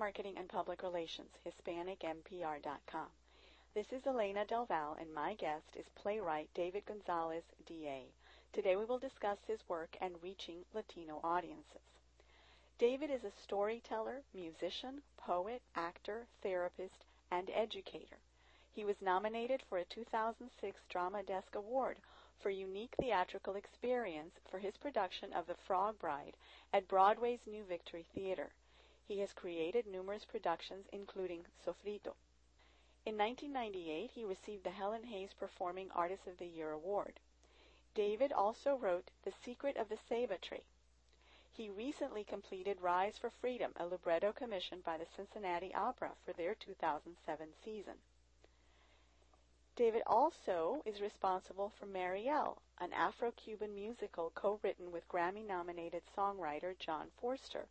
Marketing and Public Relations, HispanicMPR.com. This is Elena Del Val, and my guest is playwright David Gonzalez, D.A. Today we will discuss his work and reaching Latino audiences. David is a storyteller, musician, poet, actor, therapist, and educator. He was nominated for a 2006 Drama Desk Award for unique theatrical experience for his production of The Frog Bride at Broadway's New Victory Theater. He has created numerous productions, including Sofrito. In 1998, he received the Helen Hayes Performing Artist of the Year award. David also wrote The Secret of the Ceiba Tree. He recently completed Rise for Freedom, a libretto commissioned by the Cincinnati Opera for their 2007 season. David also is responsible for Mariel, an Afro-Cuban musical co-written with Grammy-nominated songwriter John Forster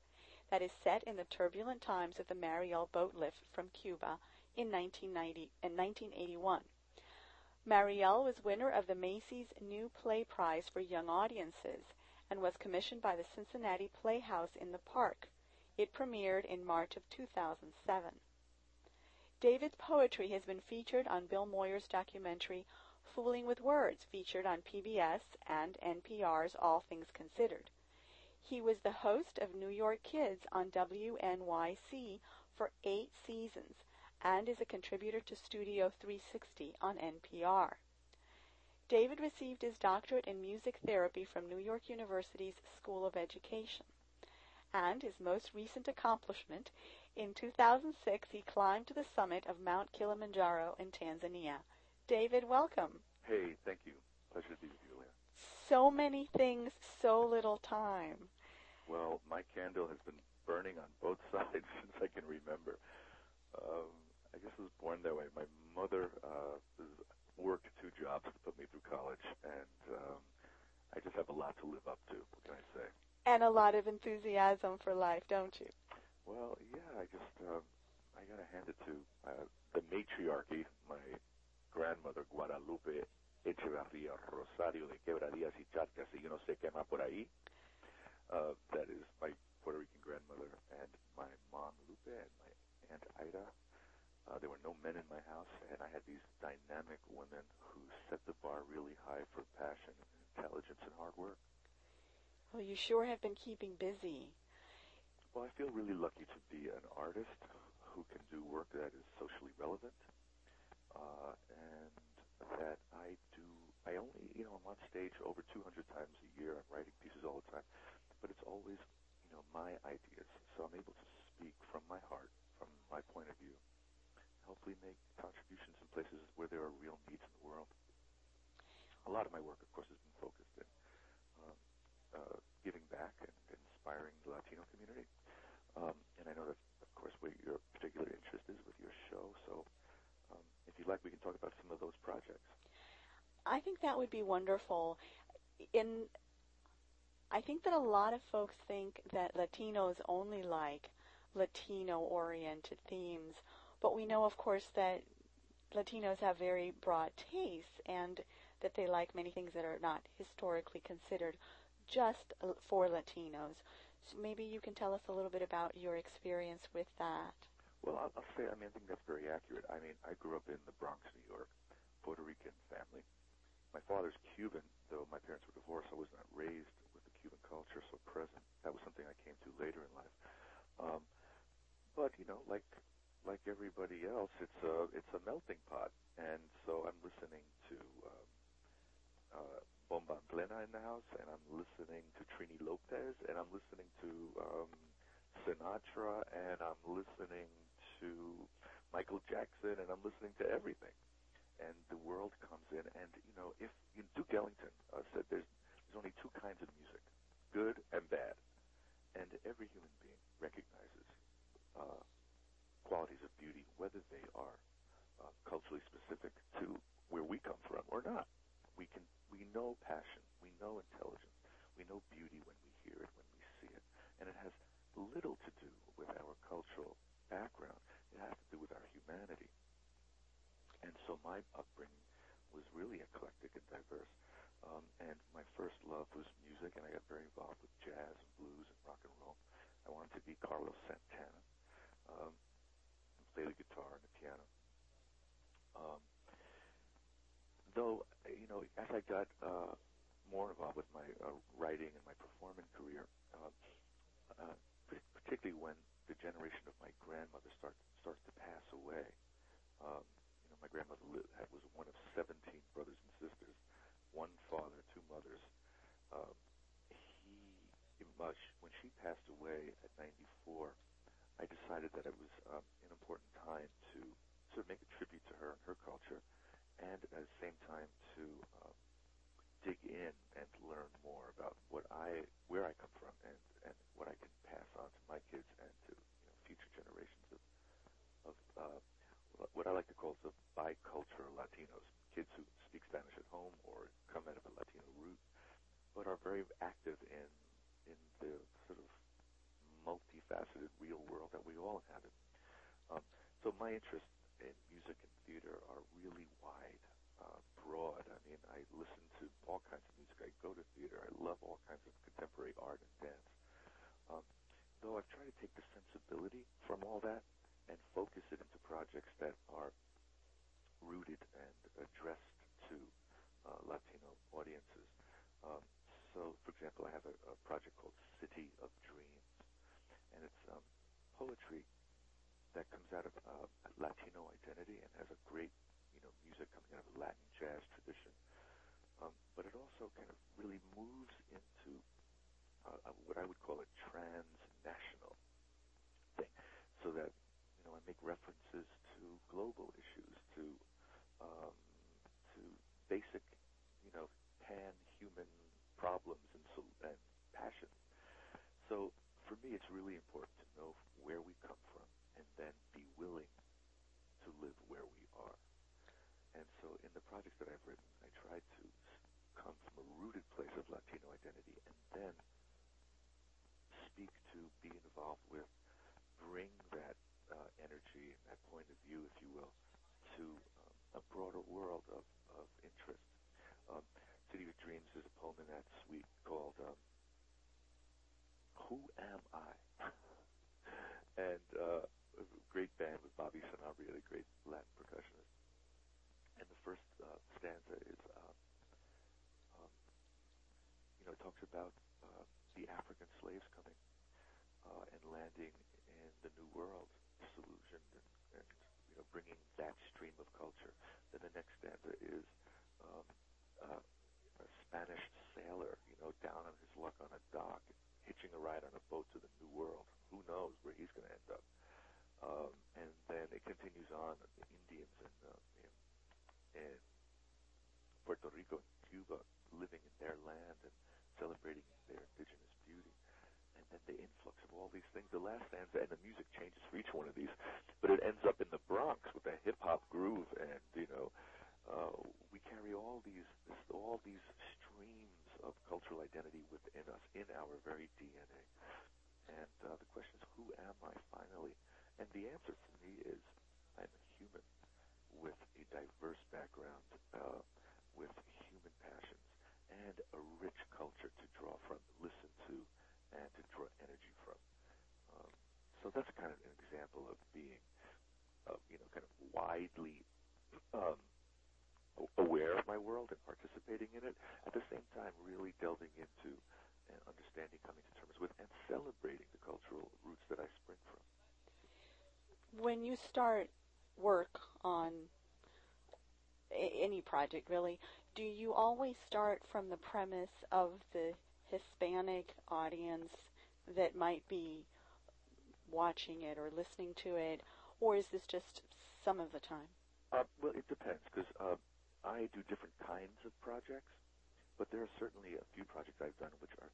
that is set in the turbulent times of the Mariel boat lift from Cuba in 1990 and 1981. Mariel was winner of the Macy's New Play Prize for Young Audiences and was commissioned by the Cincinnati Playhouse in the Park. It premiered in March of 2007. David's poetry has been featured on Bill Moyers' documentary Fooling with Words, featured on PBS and NPR's All Things Considered. He was the host of New York Kids on WNYC for eight seasons and is a contributor to Studio 360 on NPR. David received his doctorate in music therapy from New York University's School of Education. And his most recent accomplishment, in 2006 he climbed to the summit of Mount Kilimanjaro in Tanzania. David, welcome. Hey, thank you. Pleasure to be with you, Leah so many things, so little time. Well, my candle has been burning on both sides since I can remember. Um, I guess I was born that way. My mother uh, worked two jobs to put me through college, and um, I just have a lot to live up to. What can I say? And a lot of enthusiasm for life, don't you? Well, yeah. I just um, I gotta hand it to uh, the matriarchy, my grandmother Guadalupe Echevarría Rosario de Quebradillas y Charcas y yo no sé qué más por ahí. Uh, that is my Puerto Rican grandmother and my mom Lupe and my aunt Ida. Uh, there were no men in my house, and I had these dynamic women who set the bar really high for passion, intelligence, and hard work. Well, you sure have been keeping busy. Well, I feel really lucky to be an artist who can do work that is socially relevant, uh, and that I do. I only, you know, I'm on stage over 200 times a year. I'm writing pieces all the time, but it's always, you know, my ideas. So I'm able to speak from my heart, from my point of view. Hopefully, make contributions in places where there are real needs in the world. A lot of my work, of course, has been focused in uh, uh, giving back and inspiring the Latino community. Um, and I know that, of course, what your particular interest is with your show. So um, if you'd like, we can talk about some of those projects. I think that would be wonderful. In I think that a lot of folks think that Latinos only like Latino-oriented themes, but we know, of course, that Latinos have very broad tastes and that they like many things that are not historically considered just for Latinos. So maybe you can tell us a little bit about your experience with that. Well, I'll, I'll say, I mean, I think that's very accurate. I mean, I grew up in the Bronx, New York, Puerto Rican family. My father's Cuban, though my parents were divorced. I was not raised with the Cuban culture so present. That was something I came to later in life. Um, but you know, like like everybody else, it's a it's a melting pot, and so I'm listening to um, uh, Bomba Plena in the house, and I'm listening to Trini Lopez, and I'm listening to um, Sinatra, and I'm listening to Michael Jackson, and I'm listening to everything. And the world comes in, and you know, if you, Duke Ellington uh, said there's there's only two kinds of music, good and bad, and every human being recognizes uh, qualities of beauty, whether they are uh, culturally specific to where we come from or not. We can we know passion, we know intelligence, we know beauty when we hear it, when we see it, and it has little to do with our cultural background. It has to do with our humanity. And so my upbringing was really eclectic and diverse. Um, and my first love was music, and I got very involved with jazz and blues and rock and roll. I wanted to be Carlos Santana. Um, play the guitar and the piano. Um, though, you know, as I got uh, more involved with my uh, writing and my performing career, uh, uh, particularly when the generation of my grandmother starts starts to pass away. Um, you know, my grandmother lived, was one of 17 brothers and sisters, one father, two mothers. Um, he, much when she passed away at 94, I decided that it was um, time to sort of make a tribute to her and her culture, and at the same time to um, dig in and learn more about what I, where I come from, and, and what I can pass on to my kids and to you know, future generations of, of uh, what I like to call the bicultural Latinos, kids who speak Spanish at home or come out of a Latino root, but are very active in in the sort of multifaceted real world that we all inhabit. Um, so my interests in music and theater are really wide, uh, broad. I mean, I listen to all kinds of music. I go to theater. I love all kinds of contemporary art and dance. Um, though I've tried to take the sensibility from all that and focus it into projects that are rooted and addressed to uh, Latino audiences. Um, so, for example, I have a, a project called City of Dreams, and it's um, poetry that comes out of uh, Latino identity and has a great, you know, music coming out of Latin jazz tradition. Um, but it also kind of really moves into uh, what I would call a transnational thing, so that you know I make references to global issues, to um, to basic, you know, pan-human problems and, and passions. So for me, it's really important to know where we come from and then be willing to live where we are. And so in the projects that I've written, I try to come from a rooted place of Latino identity and then speak to, be involved with, bring that uh, energy and that point of view, if you will, to um, a broader world of, of interest. Um, City of Dreams is a poem in that suite called um, Who Am I? and uh, a great band with Bobby Sanabria, the great Latin percussionist. And the first uh, stanza is, um, um, you know, talks about uh, the African slaves coming uh, and landing in the New World, disillusioned and, and you know bringing that stream of culture. Then the next stanza is um, uh, a Spanish sailor, you know, down on his luck on a dock, hitching a ride on a boat to the New World. Who knows where he's going to end up? Um, and then it continues on. The Indians in, uh, in, in Puerto Rico, and Cuba, living in their land and celebrating their indigenous beauty and then the influx of all these things. The last stanza and the music changes for each one of these, but it ends up in the Bronx with a hip hop groove, and you know, uh, we carry all these all these streams of cultural identity within us, in our very DNA. And uh, the question is, who am I finally? And the answer for me is, I'm a human with a diverse background, uh, with human passions, and a rich culture to draw from, listen to, and to draw energy from. Um, so that's kind of an example of being, uh, you know, kind of widely um, aware of my world and participating in it. At the same time, really delving into and understanding, coming to terms with, and celebrating the cultural roots that I spring from. When you start work on any project, really, do you always start from the premise of the Hispanic audience that might be watching it or listening to it, or is this just some of the time? Uh, well, it depends because uh, I do different kinds of projects, but there are certainly a few projects I've done which are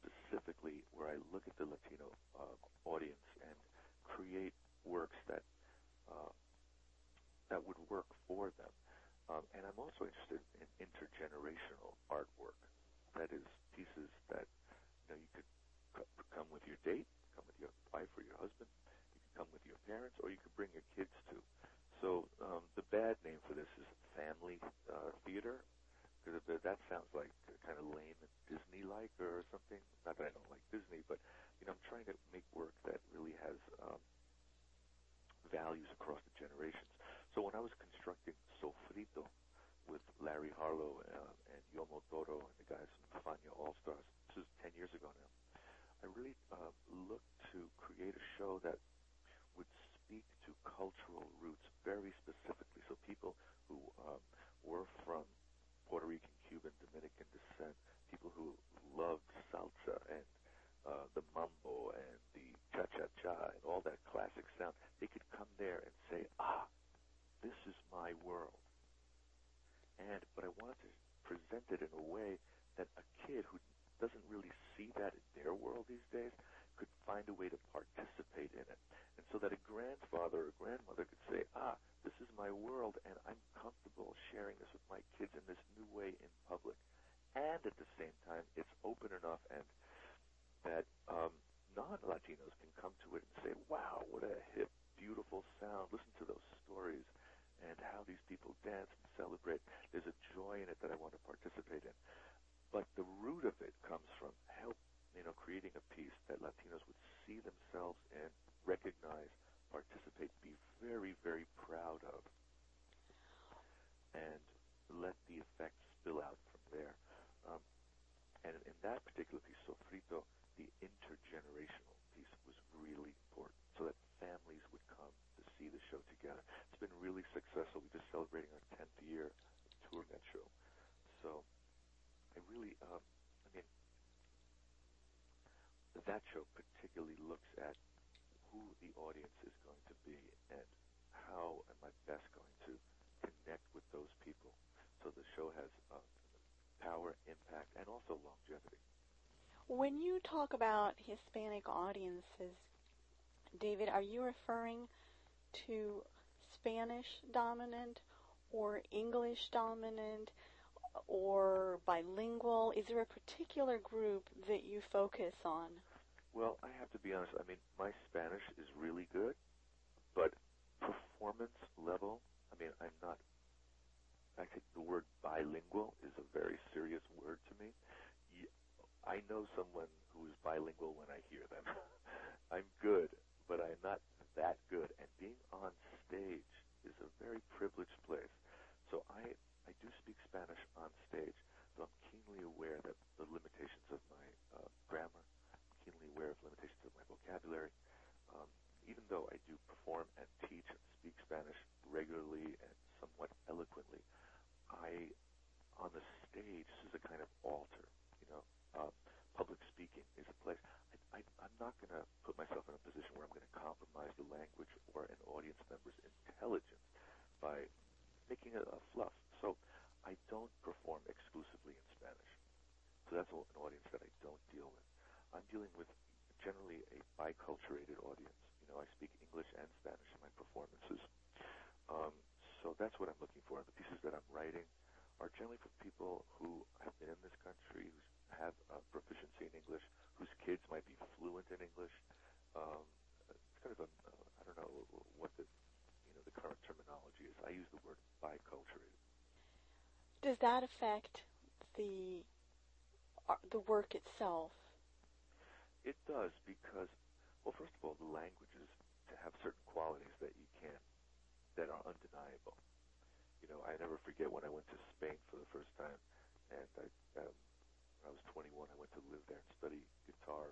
specifically where I look at the Latino uh, audience and create works that uh, that would work for them. Um, and I'm also interested in intergenerational artwork. That is, pieces that you know you could c- come with your date, come with your wife or your husband, you could come with your parents, or you could bring your kids to. So um, the bad name for this is family uh, theater, because that sounds like kind of lame and Disney-like or something. Not that I don't like Disney, but you know I'm trying to make work that really has um, values across the generations. So when I was constructing Sofrito with Larry Harlow uh, and Yomo Toro and the guys from Fania All Stars, this is 10 years ago now, I really uh, looked to create a show that speak to cultural roots very specifically. So people who um, were from Puerto Rican, Cuban, Dominican descent, people who loved salsa and uh, the mambo and the cha-cha-cha and all that classic sound, they could come there and say, ah, this is my world. And, but I wanted to present it in a way that a kid who doesn't really see that in their world these days could find a way to participate in it. And so that a grandfather or grandmother could say, ah, this is my world and I'm comfortable sharing this with my kids in this new way in public. And at the same time, it's open enough and that um, non-Latinos can come to it and say, wow, what a hip, beautiful sound. Listen to those stories and how these people dance and celebrate. There's a joy in it that I want to participate in. But the root of it comes from help, you know, creating a piece that Latinos would see themselves in, recognize, participate, be very, very proud of, and let the effects spill out from there. Um, and in that particular piece, Sofrito, the intergenerational piece was really important, so that families would come to see the show together. It's been really successful. We're just celebrating our 10th year of touring that show. So I really, um, that show particularly looks at who the audience is going to be and how am I best going to connect with those people. So the show has uh, power, impact, and also longevity. When you talk about Hispanic audiences, David, are you referring to Spanish dominant or English dominant or bilingual? Is there a particular group that you focus on? Well, I have to be honest. I mean, my Spanish is really good, but performance level, I mean, I'm not. I think the word bilingual is a very serious word to me. I know someone who is bilingual when I hear them. I'm good, but I'm not that good. And being on stage is a very privileged place. So I I do speak Spanish on stage, but I'm keenly aware that the limitations of my uh, grammar, I'm keenly aware of limitations of my vocabulary. Um, even though I do perform and teach and speak Spanish regularly and somewhat eloquently, I, on the stage, this is a kind of altar, you know. Uh, public speaking is a place. I, I, I'm not going to put myself in a position where I'm going to compromise the language or an audience member's intelligence by making a, a fluff. So I don't perform exclusively in Spanish. So that's an audience that I don't deal with. I'm dealing with generally a biculturated audience. You know, I speak English and Spanish in my performances. Um, so that's what I'm looking for. The pieces that I'm writing are generally for people who have been in this country, who have proficiency in English, whose kids might be fluent in English. Um, it's kind of a, uh, I don't know what the you know the current terminology is. I use the word biculturated. Does that affect the the work itself? It does because, well, first of all, the languages to have certain qualities that you can't, that are undeniable. You know, I never forget when I went to Spain for the first time, and I, um, I was 21, I went to live there and study guitar,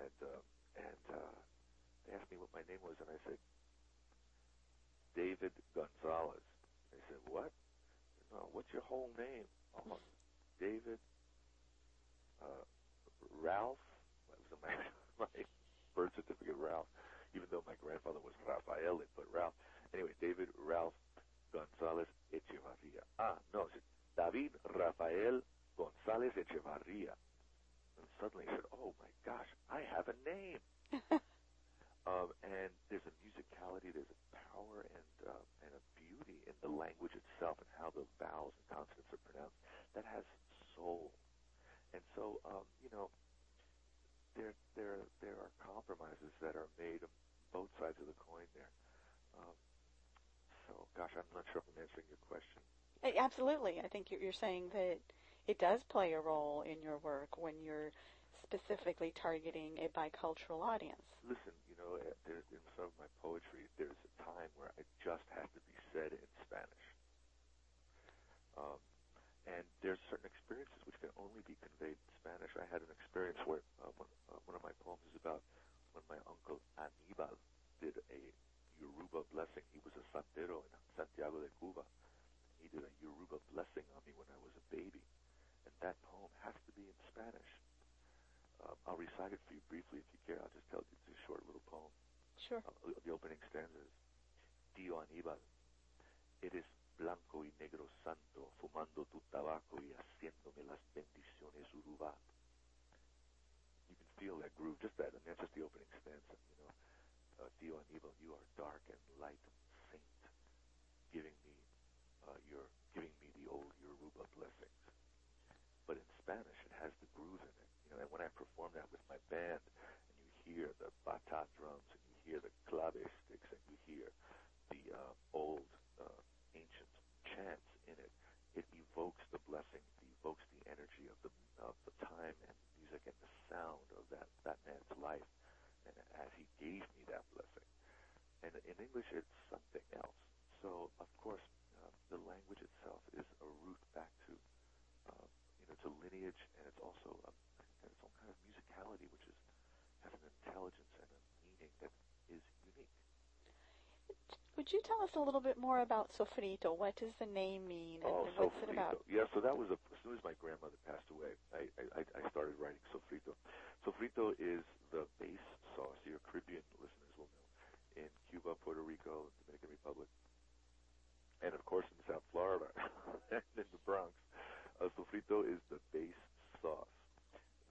and uh, and uh, they asked me what my name was, and I said David Gonzalez. They said, "What? No, what's your whole name?" Oh, David uh, Ralph. That was my my birth certificate, Ralph. Even though my grandfather was Rafael, it put Ralph. Anyway, David Ralph Gonzalez Echevarria. Ah, no, it's David Rafael Gonzalez Echevarria. And suddenly I said, "Oh my gosh, I have a name." um, and there's a musicality, there's a power and uh, and a beauty in the language itself and how the vowels and consonants are pronounced that has soul. And so, um, you know, there there there are compromises that are made on both sides of the coin there. Um, so, gosh, I'm not sure if I'm answering your question. Absolutely, I think you're saying that it does play a role in your work when you're specifically targeting a bicultural audience. Listen, you know, uh, in some of my poetry, there's a time where it just had to be said in Spanish. Um, and there's certain experiences which can only be conveyed in Spanish. I had an experience where uh, one, uh, one of my poems is about when my uncle Aníbal did a Yoruba blessing. He was a santero in Santiago de Cuba. He did a Yoruba blessing on me when I was a baby. And that poem has to be in Spanish. Um, I'll recite it for you briefly if you care. I'll just tell you it's a short little poem. Sure. Uh, the opening stanzas. is, Tío Aníbal, eres blanco y negro santo, fumando tu tabaco y haciéndome las bendiciones yorubá. You can feel that groove, just that, mean, that's just the opening stanza, you know. Uh, Tío Aníbal, you are dark and light saint, giving me uh, your, giving me the old Yoruba blessings. But in Spanish, it has the groove And when I perform that with my band, and you hear the bata drums, and you hear the clave sticks, and you hear the uh, old uh, ancient chants in it, it evokes the blessing, it evokes the energy of the of the time and music and the sound of that that man's life, and as he gave me that blessing. And in English, it's something else. So of course, uh, the language itself is a root back to uh, you know to lineage, and it's also a, its own kind of musicality, which is has an intelligence and a meaning that is unique. Would you tell us a little bit more about sofrito? What does the name mean, and Oh, what's sofrito. it about? Yeah, so that was a, as soon as my grandmother passed away, I, I, I started writing sofrito. Sofrito is the base sauce. Your Caribbean listeners will know in Cuba, Puerto Rico, Dominican Republic, and of course in South Florida and in the Bronx. Uh, sofrito is the base sauce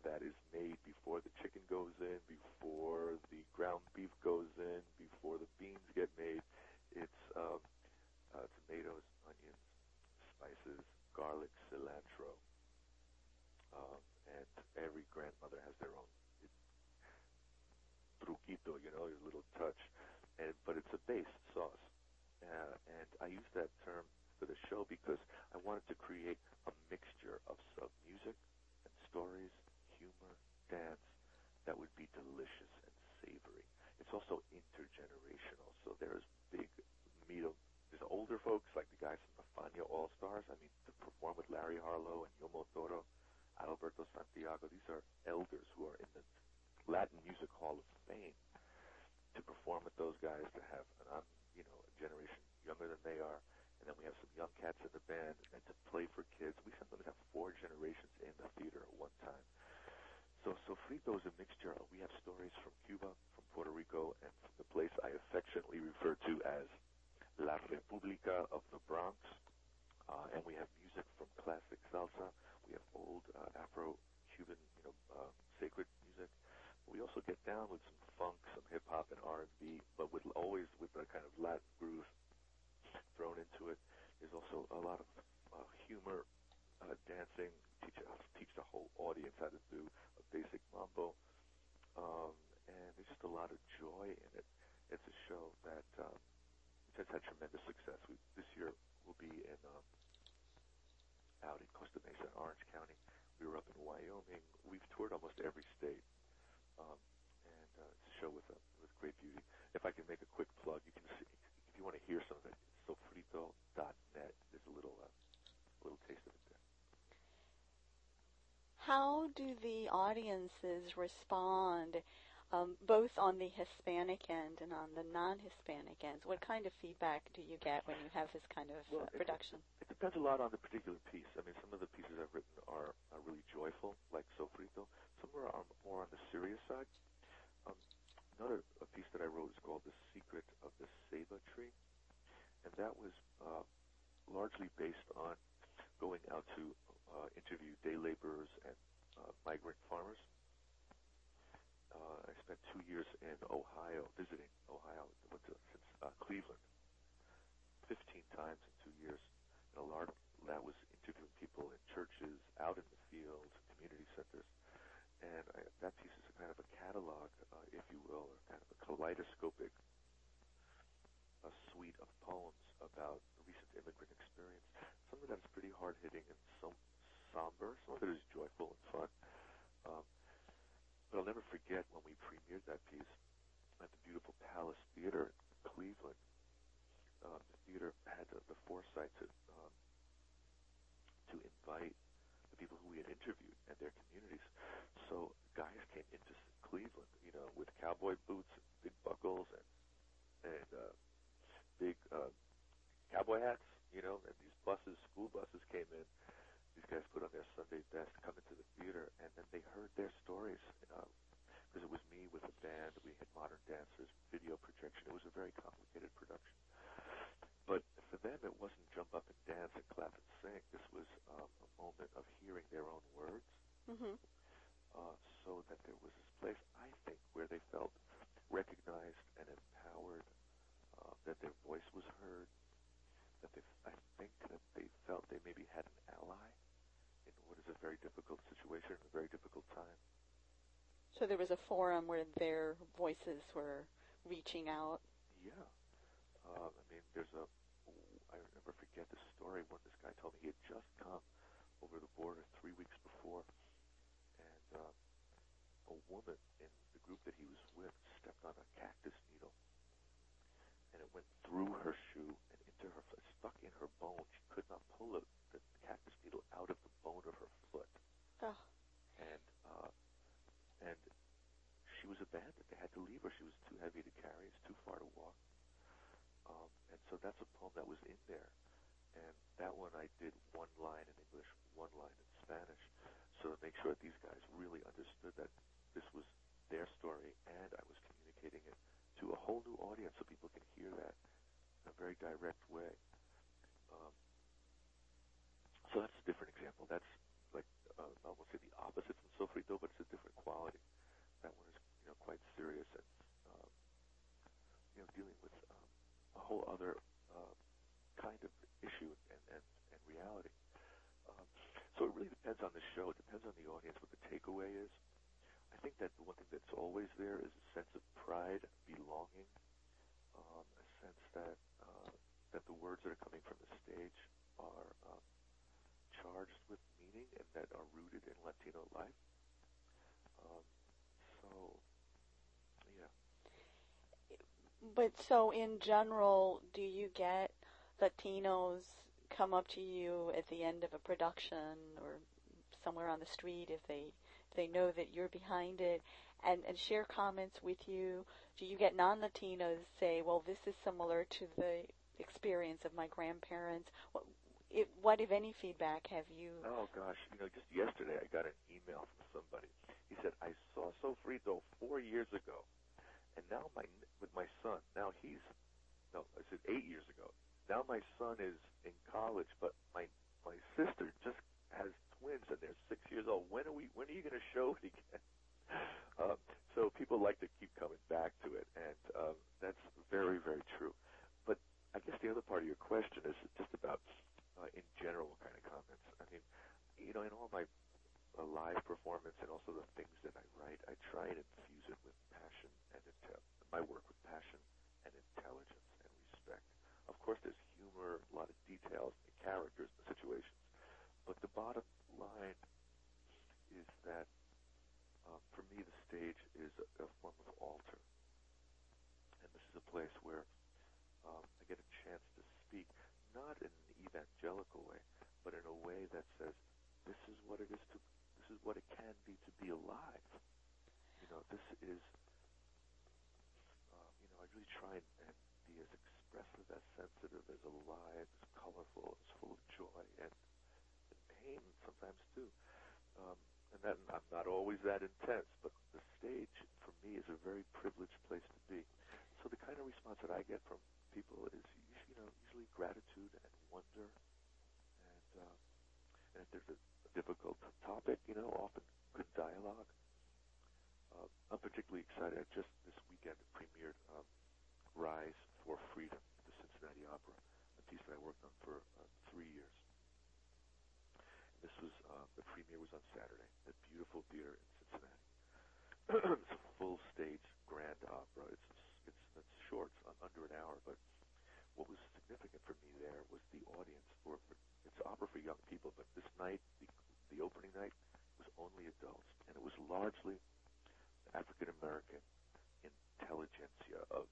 that is made before the chicken goes in, before the ground beef goes in, before the beans get made. It's um, uh, tomatoes, onions, spices, garlic, cilantro, um, and every grandmother has their own truquito, you know, their little touch. And but it's a base sauce, uh, and I use that term for the show because I wanted to create a mixture of, of music and stories, humor, dance that would be delicious and savory. It's also intergenerational, so there's meet of there's older folks like the guys from the Fania All Stars. I mean, to perform with Larry Harlow and Yomo Toro, Alberto Santiago. These are elders who are in the Latin Music Hall of Fame. To perform with those guys, to have an, um, you know, a generation younger than they are, and then we have some young cats in the band, and to play for kids. We sometimes have four generations in the theater at one time. So Sofrito is a mixture. We have stories from Cuba, from Puerto Rico, and from the place I affectionately refer to as La República of the Bronx, uh, and we have music from classic salsa. We have old uh, Afro-Cuban, you know, uh, sacred music. We also get down with some funk, some hip hop, and R&B, but with always with a kind of Latin groove thrown into it. There's also a lot of uh, humor, uh, dancing. Teach uh, teach the whole audience how to do a basic mambo, um, and there's just a lot of joy in it. It's a show that. Um, has had tremendous success. We, this year we'll be in um, out in Costa Mesa, Orange County. We were up in Wyoming. We've toured almost every state, um, and uh, it's a show with a, with great beauty. If I can make a quick plug, you can see if you want to hear some of it. Sofrito.net. There's a little uh, a little taste of it there. How do the audiences respond, um, both on the Hispanic end and on the non-Hispanic ends? What kind of feedback do you get when you have this kind of Well, uh, it- production? It depends a lot on the particular piece. I mean, some of the pieces I've written are, are really joyful, like Sofrito. Some are on, more on the serious side. Um, another a piece that I wrote is called The Secret of the Ceiba Tree, and that was uh, largely based on going out to uh, interview day laborers and uh, migrant farmers. Uh, I spent two years in Ohio visiting Ohio. Went to since uh, Cleveland 15 times in two years. And a lot of that was interviewing people in churches, out in the fields, community centers. And I, that piece is a kind of a catalog, uh, if you will, or kind of a kaleidoscopic a suite of poems about recent immigrant experience. Some of that's pretty hard hitting and some somber. Some of it is joyful and fun. Um, but I'll never forget when we premiered that piece at the beautiful Palace Theater in Cleveland. Um, the theater had the, the foresight to um, to invite the people who we had interviewed and their communities. So guys came into Cleveland, you know, with cowboy boots, and big buckles, and and uh, big uh, cowboy hats, you know, and these buses, school buses came in. These guys put on their Sunday best, come into the theater, and then they heard their stories. Because uh, it was me with a band, we had modern dancers, video projection. It was a very complicated production. But for them, it wasn't jump up and dance and clap and sing. This was um, a moment of hearing their own words. Mm-hmm. Uh, so that there was this place, I think, where they felt recognized and empowered, uh, that their voice was heard, that they, I think that they felt they maybe had an ally in what is a very difficult situation, a very difficult time. So there was a forum where their voices were reaching out. Yeah. Uh, I mean, there's a, I never forget the story when this guy told me he had just come over the border three weeks before, and uh, a woman in the group that he was with stepped on a cactus needle, and it went through her shoe and into her foot, stuck in her bone. She could not pull it, the cactus needle out of the bone of her foot. Oh. And uh, and she was abandoned. They had to leave her. She was too heavy to carry. It's too far to walk. Um, and so that's a poem that was in there. And that one I did one line in English, one line in Spanish, so to make sure that these guys really understood that this was their story and I was communicating it to a whole new audience so people can hear that in a very direct way. Um, so that's a different example. That's like, uh, I won't say the opposite from Sofrito, but it's a different quality. That one is, you know, quite serious and, um, you know, dealing with um, a whole other kind of issue and, and, and reality. Um, so it really depends on the show. It depends on the audience, what the takeaway is. I think that the one thing that's always there is a sense of pride, belonging, um, a sense that uh, that the words that are coming from the stage are um, charged with meaning and that are rooted in Latino life. Um, so, yeah. But so in general, do you get Latinos come up to you at the end of a production or somewhere on the street if they if they know that you're behind it and, and share comments with you? Do you get non Latinos say, Well, this is similar to the experience of my grandparents? What, it, what if any feedback have you Oh gosh, you know, just yesterday I got an email from somebody. He said, I saw Sofrito four years ago and now my with my son, now he's no, I said eight years ago. Now my son is in college, but my my sister just has twins and they're six years old. When are we? When are you going to show it again? Uh, so people like to keep coming back to it, and um, that's very very true. But I guess the other part of your question is just about uh, in general what kind of comments. I mean, you know, in all my uh, live performance and also the things that I write, I try and infuse it with passion and intel- my work with passion and intelligence and respect. Of course, there's humor, a lot of details, the characters, the situations. But the bottom line is that um, for me, the stage is a, a form of altar. And this is a place where um, I get a chance to speak, not in an evangelical way, but in a way that says, this is what it is to, this is what it can be to be alive. You know, this is, uh, you know, I really try and, and be as expressive, as sensitive, as alive, as colorful, as full of joy and, and pain sometimes too. Um, and that I'm not always that intense, but the stage for me is a very privileged place to be. So the kind of response that I get from people is, you know, usually gratitude and wonder, and uh, and if there's a, difficult topic, you know, often good dialogue. Uh, I'm particularly excited. I just this weekend premiered um, Rise for Freedom, at the Cincinnati Opera, a piece that I worked on for uh, three years. This was uh, the premiere was on Saturday at beautiful theater in Cincinnati. it's a full stage grand opera. It's it's it's short, it's under an hour, but what was significant for me there was the audience. For, for it's opera for young people, but this night, the, the opening night, was only adults, and it was largely African American intelligentsia of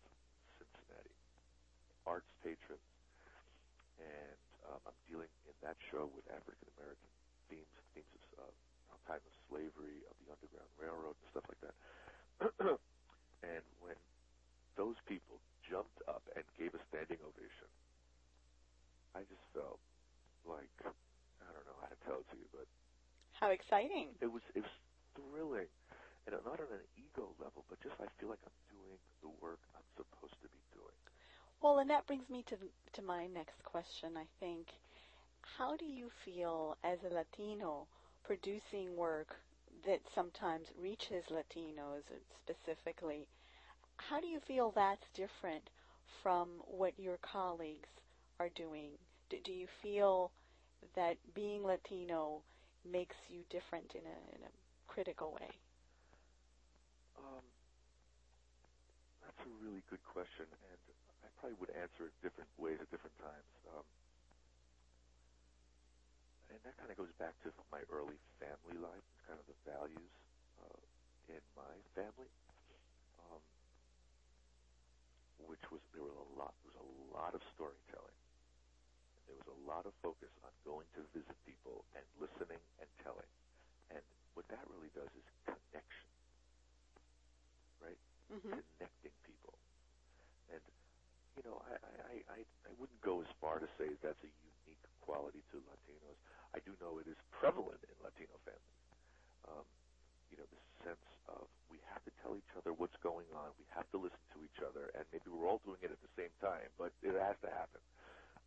Cincinnati, arts patrons, and um, I'm dealing in that show with African American themes, themes of uh, time of slavery, of the Underground Railroad, and stuff like that. and when those people jumped up and gave a standing ovation, I just felt like I don't know how to tell it to you, but how exciting! It was it was thrilling, and not on an ego level, but just I feel like I'm doing the work I'm supposed to be doing. Well, and that brings me to to my next question. I think, how do you feel as a Latino producing work that sometimes reaches Latinos specifically? How do you feel that's different from what your colleagues are doing? Do, do you feel that being Latino makes you different in a, in a critical way? Um, that's a really good question, and I probably would answer it different ways at different times. Um, and that kind of goes back to my early family life, kind of the values uh, in my family, um, which was there was a lot there was a lot of storytelling. There was a lot of focus on going to visit people and listening and telling. And what that really does is connection, right? Mm-hmm. Connecting people. And, you know, I, I, I, I wouldn't go as far to say that's a unique quality to Latinos. I do know it is prevalent in Latino families. Um, you know, the sense of we have to tell each other what's going on. We have to listen to each other, and maybe we're all doing it at the same time, but it has to happen.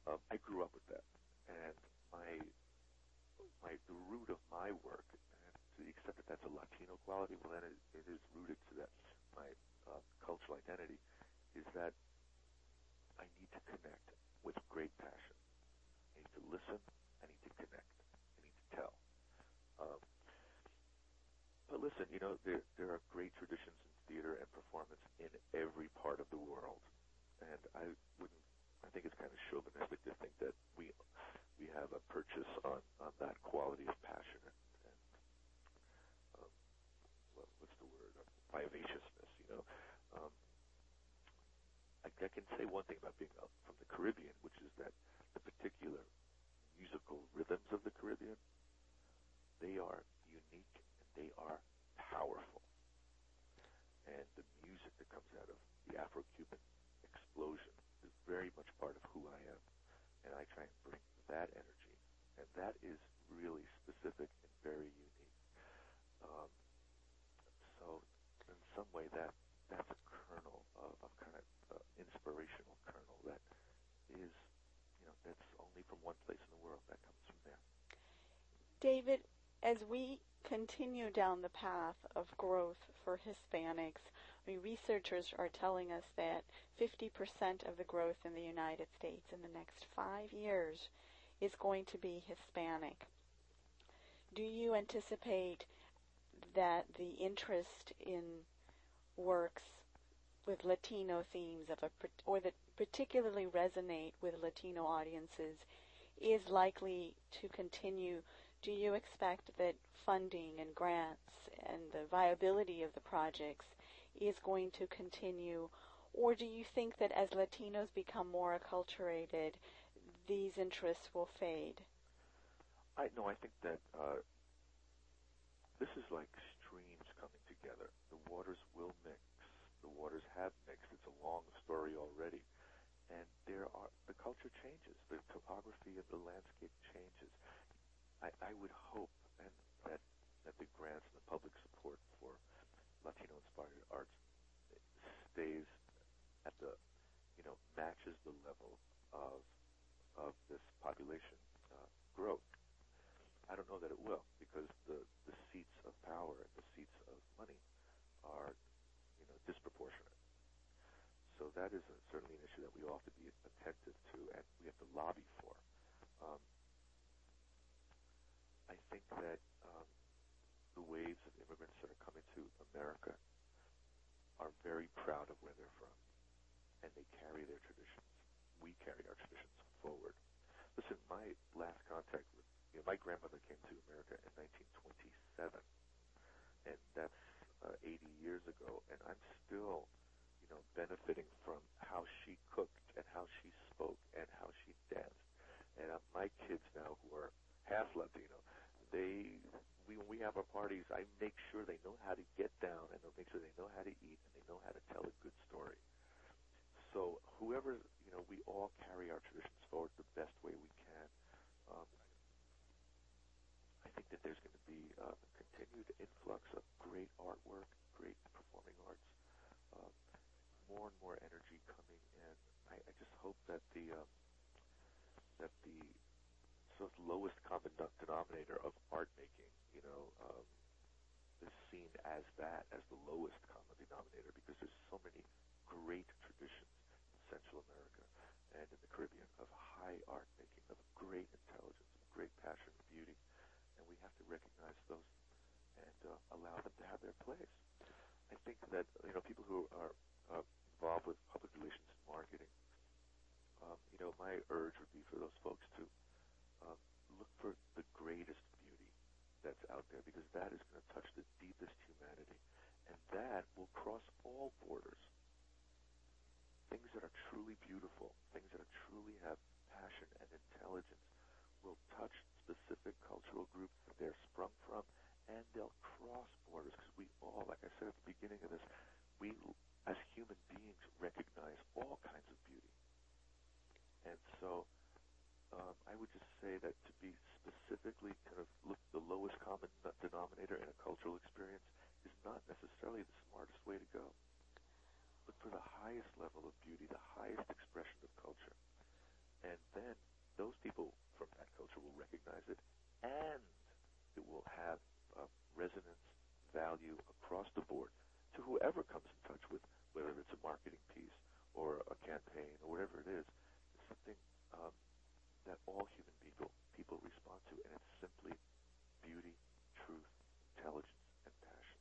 Um, I grew up with that, and my my the root of my work, to the extent that that's a Latino quality, well then it, it is rooted to that my uh, cultural identity is that I need to connect with great passion. I need to listen. I need to connect. I need to tell. Um, but listen, you know there there are great traditions in theater and performance in every part of the world, and I wouldn't I think it's kind of chauvinistic to think that we we have a purchase on, on that quality of passion and, and um, what, what's the word vivaciousness. You know, um, I, I can say one thing about being from the Caribbean, which is that the particular musical rhythms of the Caribbean they are unique and they are powerful, and the music that comes out of the Afro-Cuban explosion is very much part of who I am, and I try and bring that energy, and that is really specific and very unique. Um, so, in some way, that that's a kernel of, of kind of uh, inspirational kernel that is, you know, that's only from one place in the world. That comes from there. David, as we continue down the path of growth for Hispanics, I mean, researchers are telling us that 50% of the growth in the United States in the next five years is going to be Hispanic. Do you anticipate that the interest in works with Latino themes of a or that particularly resonate with Latino audiences is likely to continue? Do you expect that funding and grants and the viability of the projects is going to continue? Or do you think that as Latinos become more acculturated, these interests will fade? I no, I think that uh, this is like streams coming together. The waters will mix. The waters have mixed. It's a long story already, and there are the culture changes. The topography of the landscape changes. I, I would hope and that that the grants and the public support for Latino-inspired arts stays at the, you know, matches the level of of this population uh, growth. I don't know that it will because the the seats of power and the seats of money are, you know, disproportionate. So that is a, certainly an issue that we all have to be attentive to and we have to lobby for. Um, think that um, the waves of immigrants that are coming to America are very proud of where they're from, and they carry their traditions. We carry our traditions forward. Listen, my last contact with, you know, my grandmother came to America in 1927, and that's, uh, 80 years ago, and I'm still, you know, benefiting from how she cooked and how she spoke and how she danced. And uh, my kids now, who are half Latino, they we when we have our parties, I make sure they know how to get down and make sure they know how to eat and they know how to tell a good story. So whoever you know, we all carry our traditions forward the best way we can. Um, I think that there's going to be uh, a continued influx of great artwork, great performing arts, uh, more and more energy coming in. I, I just hope that the uh, that the sort of lowest common denominator of art making, you know, um, is seen as that, as the lowest common denominator, because there's so many great traditions in Central America and in the Caribbean of high art making, of great intelligence, great passion beauty, and we have to recognize those and uh, allow them to have their place. I think that you know people who are uh, involved with public relations and marketing, um, you know, my urge would be for those folks to um, look for the greatest beauty that's out there because that is going to touch the deepest humanity, and that will cross all borders. Things that are truly beautiful, things that truly have passion and intelligence, will touch specific cultural groups that they're sprung from, and they'll cross borders because we all, like I said at the beginning of this, we as human beings recognize all kinds of beauty. And so um, I would just say that to be specifically kind of look the lowest common denominator in a cultural experience is not necessarily the smartest way to go. Look for the highest level of beauty, the highest expression of culture. And then those people from that culture will recognize it, and it will have uh, resonance, value across the board to whoever comes in touch with, whether it's a marketing piece or a campaign or whatever it is. It's something um, that all human people people respond to, and it's simply beauty, truth, intelligence, and passion.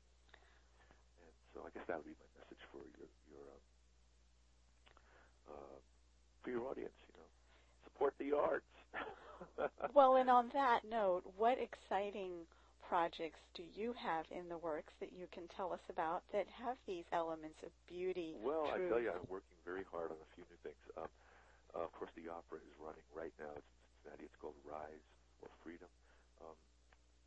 And so, I guess that would be my message for your your um, uh, for your audience. You know, support the arts. well, and on that note, what exciting projects do you have in the works that you can tell us about that have these elements of beauty? Well, truth? I tell you, I'm working very hard on a few new things. Um, uh, of course, the opera is running right now. It's in Cincinnati. It's called Rise for Freedom. Um,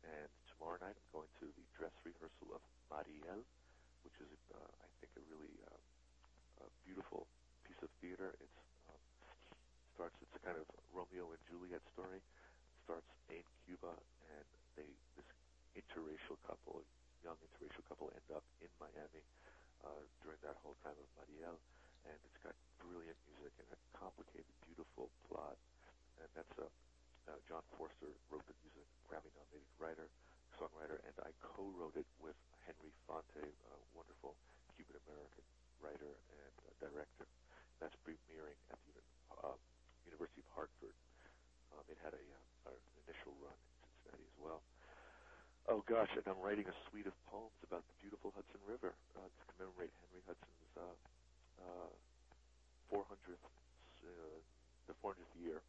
and tomorrow night, I'm going to the dress rehearsal of Mariel, which is, uh, I think, a really uh, a beautiful piece of theater. It's starts. It's a kind of Romeo and Juliet story. It starts in Cuba, and they this interracial couple, young interracial couple, end up in Miami uh, during that whole time of Mariel and it's got brilliant music and a complicated, beautiful plot. And that's a uh, John Forster wrote the music, Grammy-nominated writer, songwriter, and I co-wrote it with Henry Fonte, a wonderful Cuban-American writer and uh, director. That's premiering at the uh, University of Hartford. Um, it had a, uh, an initial run in Cincinnati as well. Oh gosh, and I'm writing a suite of poems about the beautiful Hudson River uh, to commemorate Henry Hudson's uh, uh, 400th, uh, the 400th year.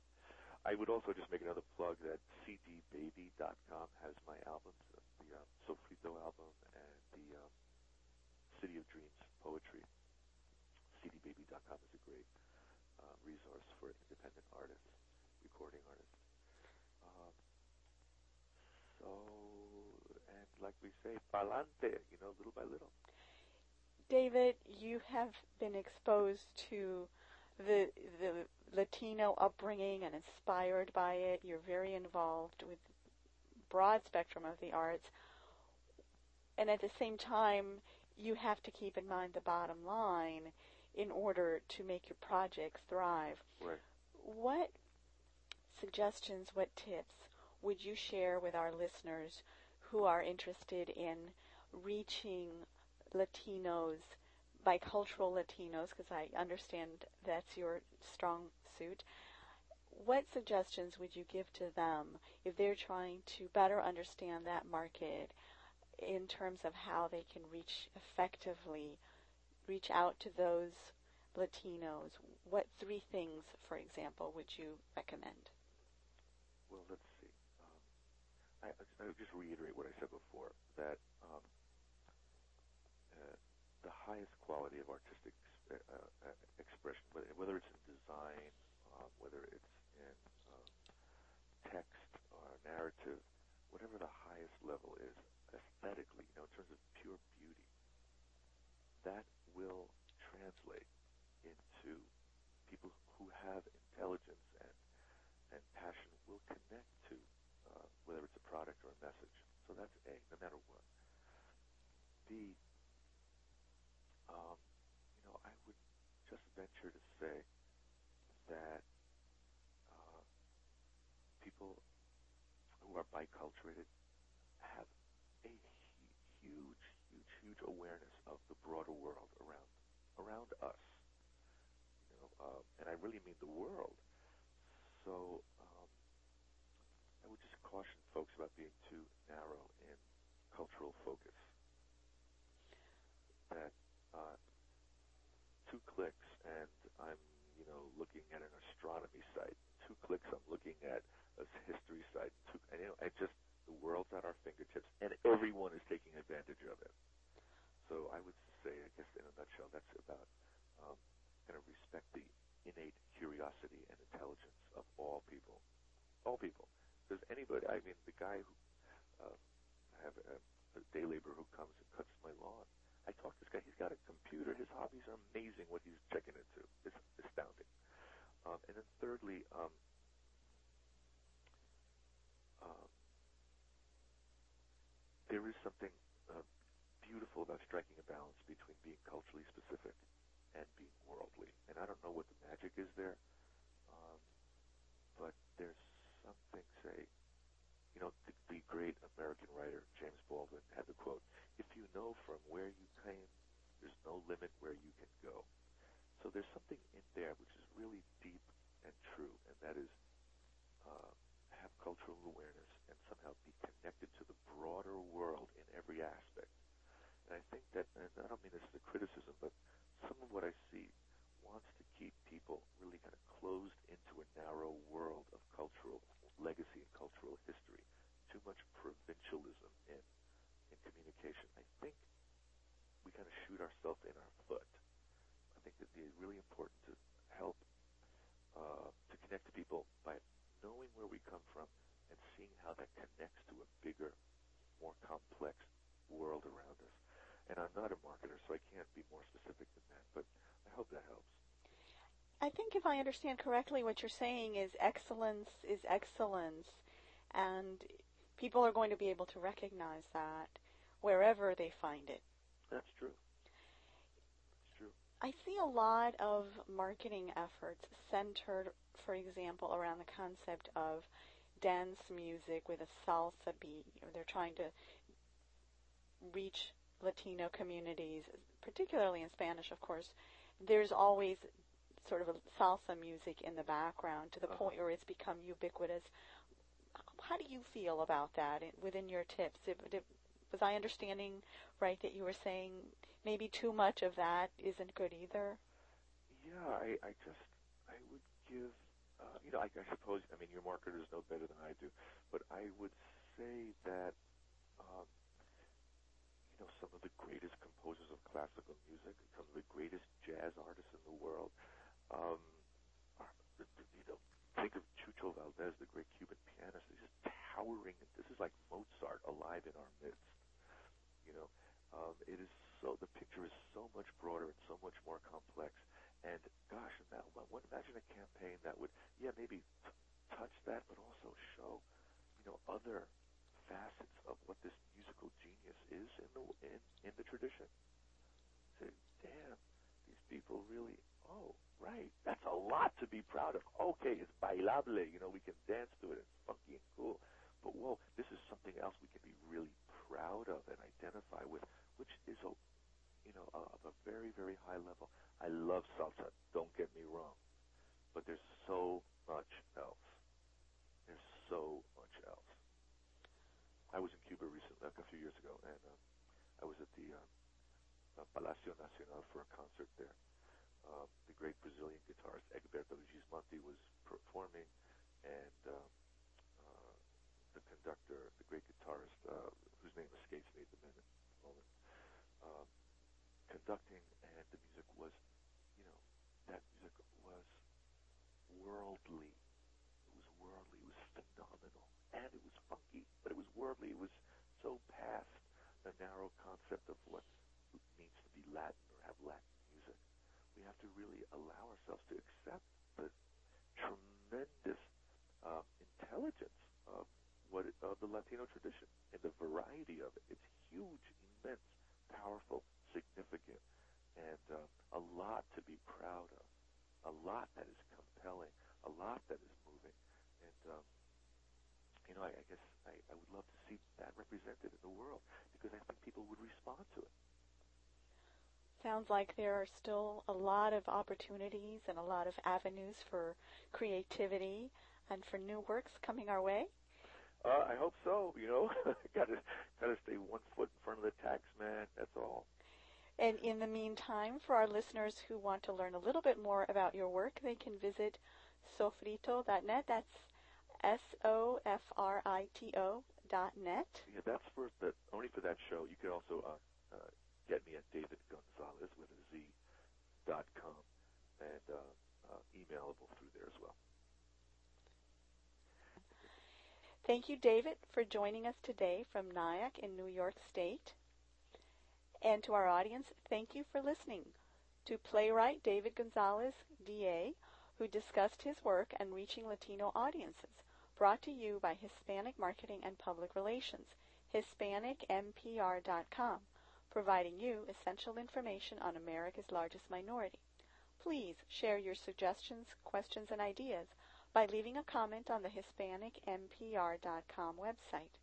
I would also just make another plug that cdbaby.com has my albums, uh, the uh, Sofrito album and the um, City of Dreams poetry. cdbaby.com is a great uh, resource for independent artists, recording artists. Um, so, and like we say, palante, you know, little by little. David, you have been exposed to the the Latino upbringing and inspired by it. You're very involved with broad spectrum of the arts. And at the same time, you have to keep in mind the bottom line in order to make your projects thrive. Right. What suggestions, what tips would you share with our listeners who are interested in reaching Latinos, bicultural Latinos, because I understand that's your strong suit. What suggestions would you give to them if they're trying to better understand that market in terms of how they can reach effectively, reach out to those Latinos? What three things, for example, would you recommend? Well, let's I, would just reiterate what I said before that um, the highest quality of artistic uh, uh, expression, whether it's in design, um, whether it's in um, text or narrative, whatever the highest level is aesthetically, you know, in terms of pure beauty, that will translate into people who have intelligence and and passion will connect to uh, whether it's a product or a message. So that's A, no matter what. B, um, you know, I would just venture to say that uh, people who are biculturated have a huge, huge, huge awareness of the broader world around around us. You know, uh, and I really mean the world. So um, I would just caution folks about being too narrow in cultural focus. That uh, two clicks and I'm, you know, looking at an astronomy site. Two clicks, I'm looking at a history site. Two, and, you know, I just the world's at our fingertips, and everyone is taking advantage of it. So I would say, I guess, in a nutshell, that's about um, kind of respect the innate curiosity and intelligence of all people. All people. Because anybody, I mean, the guy who, uh, have a, a day laborer who comes and cuts my lawn. I talk to this guy. He's got a computer. His hobbies are amazing. What he's checking into, it's astounding. Um, thirdly, um, uh, there is something uh, beautiful about striking a balance between being culturally specific and being worldly. And I don't know what the magic is there, um, but there's something, say, you know, the, the great American writer James Baldwin had the quote, if you know from where you came, there's no limit where you can go. So there's something in there which is really deep and true, and that is uh, have cultural awareness and somehow be connected to the broader world in every aspect. And I think that, and I don't mean this as a criticism, but some of what I see wants to keep people really kind of closed into a narrow world of cultural legacy and cultural history. Too much provincialism in in communication. I think we kind of shoot ourselves in our foot. I think that it's really important to help uh, to connect to people by knowing where we come from and seeing how that connects to a bigger, more complex world around us. And I'm not a marketer, so I can't be more specific than that, but I hope that helps. I think if I understand correctly, what you're saying is excellence is excellence, and people are going to be able to recognize that wherever they find it. That's true. That's true. I see a lot of marketing efforts centered, for example, around the concept of dance music with a salsa beat, or they're trying to reach Latino communities, particularly in Spanish, of course, there's always sort of a salsa music in the background to the uh-huh. point where it's become ubiquitous. How do you feel about that within your tips? It, it, was I understanding right that you were saying maybe too much of that isn't good either? Yeah, I, I just I would give uh, you know I, I suppose I mean your marketers know better than I do, but I would say that um, know, some of the greatest composers of classical music, some of the greatest jazz artists in the world. Um, are, you know, think of Chucho Valdés, the great Cuban pianist. He's just towering. This is like Mozart alive in our midst. You know, um, it is so. The picture is so much broader and so much more complex. And gosh, that, what, imagine a campaign that would, yeah, maybe t- touch that, but also show, you know, other facets of what this musical genius is in the in, in the tradition. Say, damn, these people really. Oh, right, that's a lot to be proud of. Okay, it's bailable. You know, we can dance to it. It's funky and cool. But whoa, this is something else we can be really proud of and identify with, which is a, you know, of a very very high level. I love salsa. Don't get me wrong, but there's so much else. There's so. I was in Cuba recently, like a few years ago, and um, I was at the uh, uh Palacio Nacional for a concert there. Um, the great Brazilian guitarist Egberto Gismonti was performing, and um, uh, the conductor, the great guitarist, uh, whose name escapes me at the the moment, um, conducting, and the music was, you know, that music was worldly. It was worldly. It was phenomenal, and it was funky, but it was worldly. It was so past the narrow concept of what it means to be Latin or have Latin music. We have to really allow ourselves to accept the tremendous uh, intelligence of what it, of the Latino tradition and the variety of it. It's huge, immense, powerful, significant, and uh, a lot to be proud of. A lot that is compelling, a lot that is moving, and um, you know, I, I guess I, I would love to see that represented in the world because I think people would respond to it. Sounds like there are still a lot of opportunities and a lot of avenues for creativity and for new works coming our way. Uh, I hope so. You know, gotta gotta stay one foot in front of the tax man. That's all. And in the meantime, for our listeners who want to learn a little bit more about your work, they can visit sofrito.net. That's S-O-F-R-I-T-O dot net. Yeah, that's for the only for that show. You can also uh, uh, get me at David Gonzalez with a Z dot com and uh, uh, emailable through there as well. Thank you, David, for joining us today from Nyack in New York State. And to our audience, thank you for listening to playwright David Gonzalez, DA, who discussed his work and reaching Latino audiences, brought to you by Hispanic Marketing and Public Relations, HispanicMPR.com, providing you essential information on America's largest minority. Please share your suggestions, questions, and ideas by leaving a comment on the HispanicMPR.com website.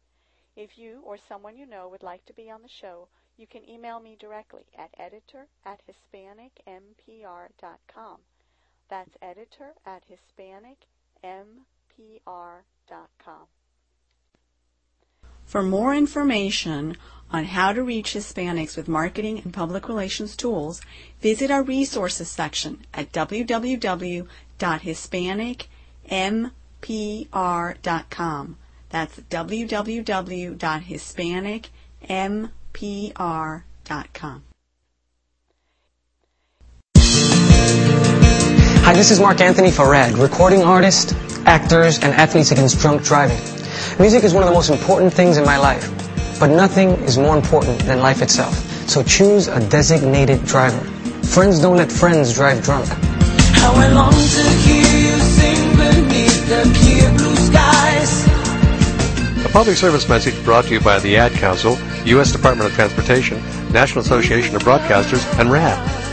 If you or someone you know would like to be on the show, you can email me directly at editor at HispanicMPR.com. That's editor at HispanicMPR.com. For more information on how to reach Hispanics with marketing and public relations tools, visit our resources section at www.hispanicmpr.com. That's www.hispanicmpr.com Hi, this is Marc Anthony for RADD, recording artist, actors, and athletes against drunk driving. Music is one of the most important things in my life, but nothing is more important than life itself. So choose a designated driver. Friends don't let friends drive drunk. How I long to hear you sing beneath the clear blue skies. A public service message brought to you by the Ad Council, U.S. Department of Transportation, National Association of Broadcasters, and RADD.